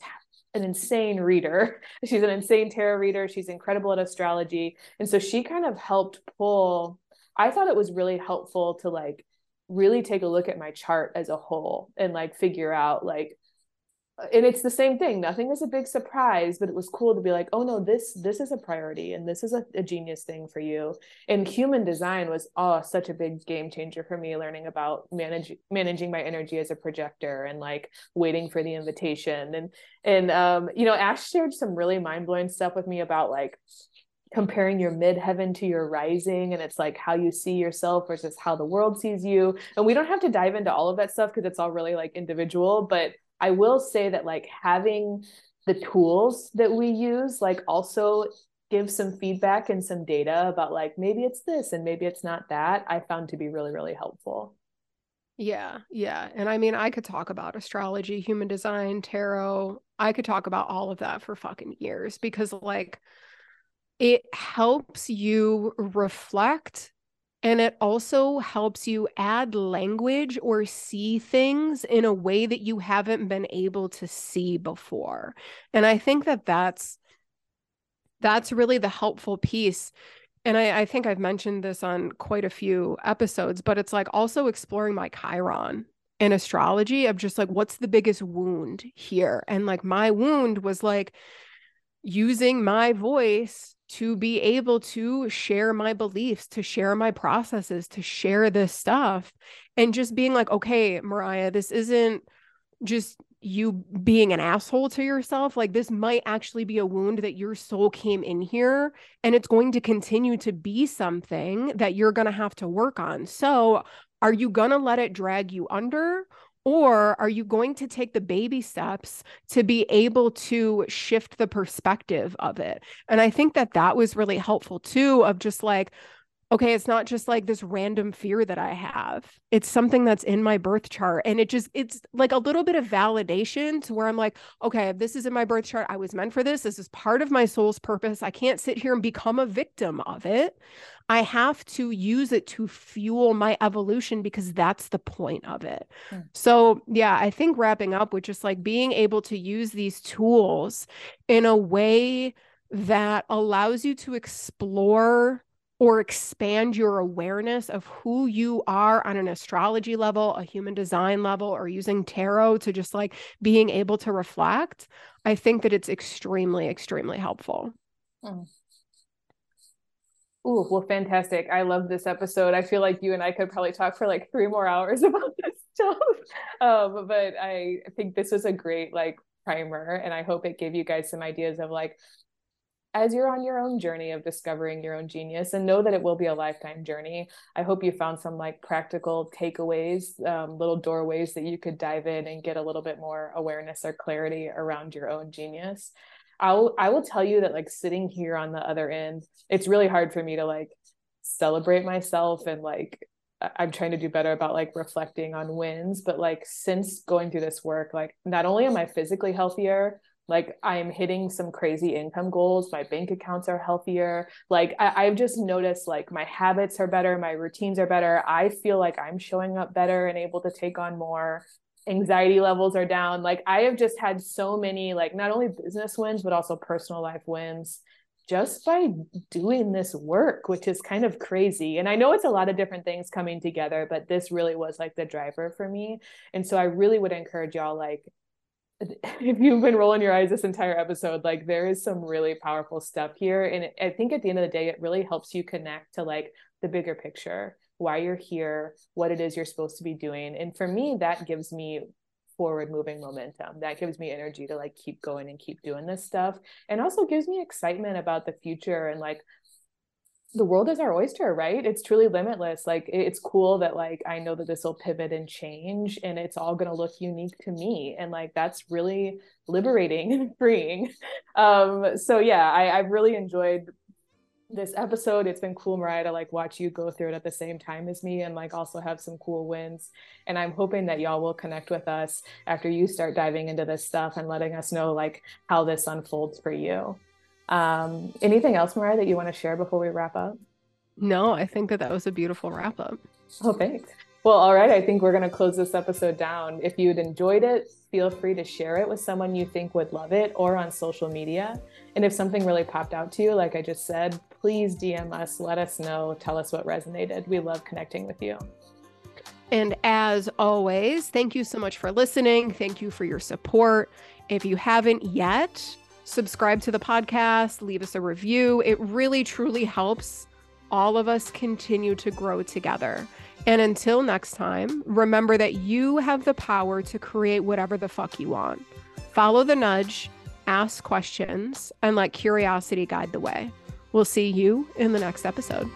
an insane reader. *laughs* She's an insane tarot reader. She's incredible at astrology. And so she kind of helped pull, I thought it was really helpful to like really take a look at my chart as a whole and like figure out like and it's the same thing. Nothing is a big surprise but it was cool to be like oh no this this is a priority and this is a, a genius thing for you. And human design was oh such a big game changer for me learning about manage, managing my energy as a projector and like waiting for the invitation. And and um you know ash shared some really mind-blowing stuff with me about like comparing your midheaven to your rising and it's like how you see yourself versus how the world sees you. And we don't have to dive into all of that stuff because it's all really like individual but I will say that like having the tools that we use like also give some feedback and some data about like maybe it's this and maybe it's not that I found to be really really helpful. Yeah, yeah. And I mean, I could talk about astrology, human design, tarot. I could talk about all of that for fucking years because like it helps you reflect and it also helps you add language or see things in a way that you haven't been able to see before. And I think that that's that's really the helpful piece. And I, I think I've mentioned this on quite a few episodes, but it's like also exploring my Chiron in astrology of just like what's the biggest wound here. And like my wound was like using my voice to be able to share my beliefs, to share my processes, to share this stuff, and just being like, okay, Mariah, this isn't just you being an asshole to yourself. Like, this might actually be a wound that your soul came in here, and it's going to continue to be something that you're going to have to work on. So, are you going to let it drag you under? Or are you going to take the baby steps to be able to shift the perspective of it? And I think that that was really helpful too, of just like, okay, it's not just like this random fear that I have. It's something that's in my birth chart. And it just, it's like a little bit of validation to where I'm like, okay, this is in my birth chart. I was meant for this. This is part of my soul's purpose. I can't sit here and become a victim of it. I have to use it to fuel my evolution because that's the point of it. Mm. So, yeah, I think wrapping up with just like being able to use these tools in a way that allows you to explore or expand your awareness of who you are on an astrology level, a human design level, or using tarot to just like being able to reflect, I think that it's extremely, extremely helpful. Mm. Ooh, well, fantastic. I love this episode. I feel like you and I could probably talk for like three more hours *laughs* about this stuff. Um, but I think this was a great like primer and I hope it gave you guys some ideas of like as you're on your own journey of discovering your own genius and know that it will be a lifetime journey i hope you found some like practical takeaways um, little doorways that you could dive in and get a little bit more awareness or clarity around your own genius I'll I will tell you that like sitting here on the other end, it's really hard for me to like celebrate myself and like I'm trying to do better about like reflecting on wins. But like since going through this work, like not only am I physically healthier, like I'm hitting some crazy income goals. My bank accounts are healthier. Like I, I've just noticed like my habits are better, my routines are better. I feel like I'm showing up better and able to take on more anxiety levels are down like i have just had so many like not only business wins but also personal life wins just by doing this work which is kind of crazy and i know it's a lot of different things coming together but this really was like the driver for me and so i really would encourage y'all like if you've been rolling your eyes this entire episode like there is some really powerful stuff here and i think at the end of the day it really helps you connect to like the bigger picture why you're here, what it is you're supposed to be doing. And for me, that gives me forward moving momentum. That gives me energy to like keep going and keep doing this stuff. And also gives me excitement about the future and like the world is our oyster, right? It's truly limitless. Like it's cool that like I know that this will pivot and change and it's all going to look unique to me and like that's really liberating and *laughs* freeing. Um so yeah, I I've really enjoyed this episode. It's been cool, Mariah, to like watch you go through it at the same time as me and like also have some cool wins. And I'm hoping that y'all will connect with us after you start diving into this stuff and letting us know like how this unfolds for you. Um, anything else, Mariah, that you want to share before we wrap up? No, I think that that was a beautiful wrap up. Oh, thanks. Well, all right. I think we're going to close this episode down. If you'd enjoyed it, feel free to share it with someone you think would love it or on social media. And if something really popped out to you, like I just said, please DM us, let us know, tell us what resonated. We love connecting with you. And as always, thank you so much for listening. Thank you for your support. If you haven't yet, subscribe to the podcast, leave us a review. It really, truly helps all of us continue to grow together. And until next time, remember that you have the power to create whatever the fuck you want. Follow the nudge, ask questions, and let curiosity guide the way. We'll see you in the next episode.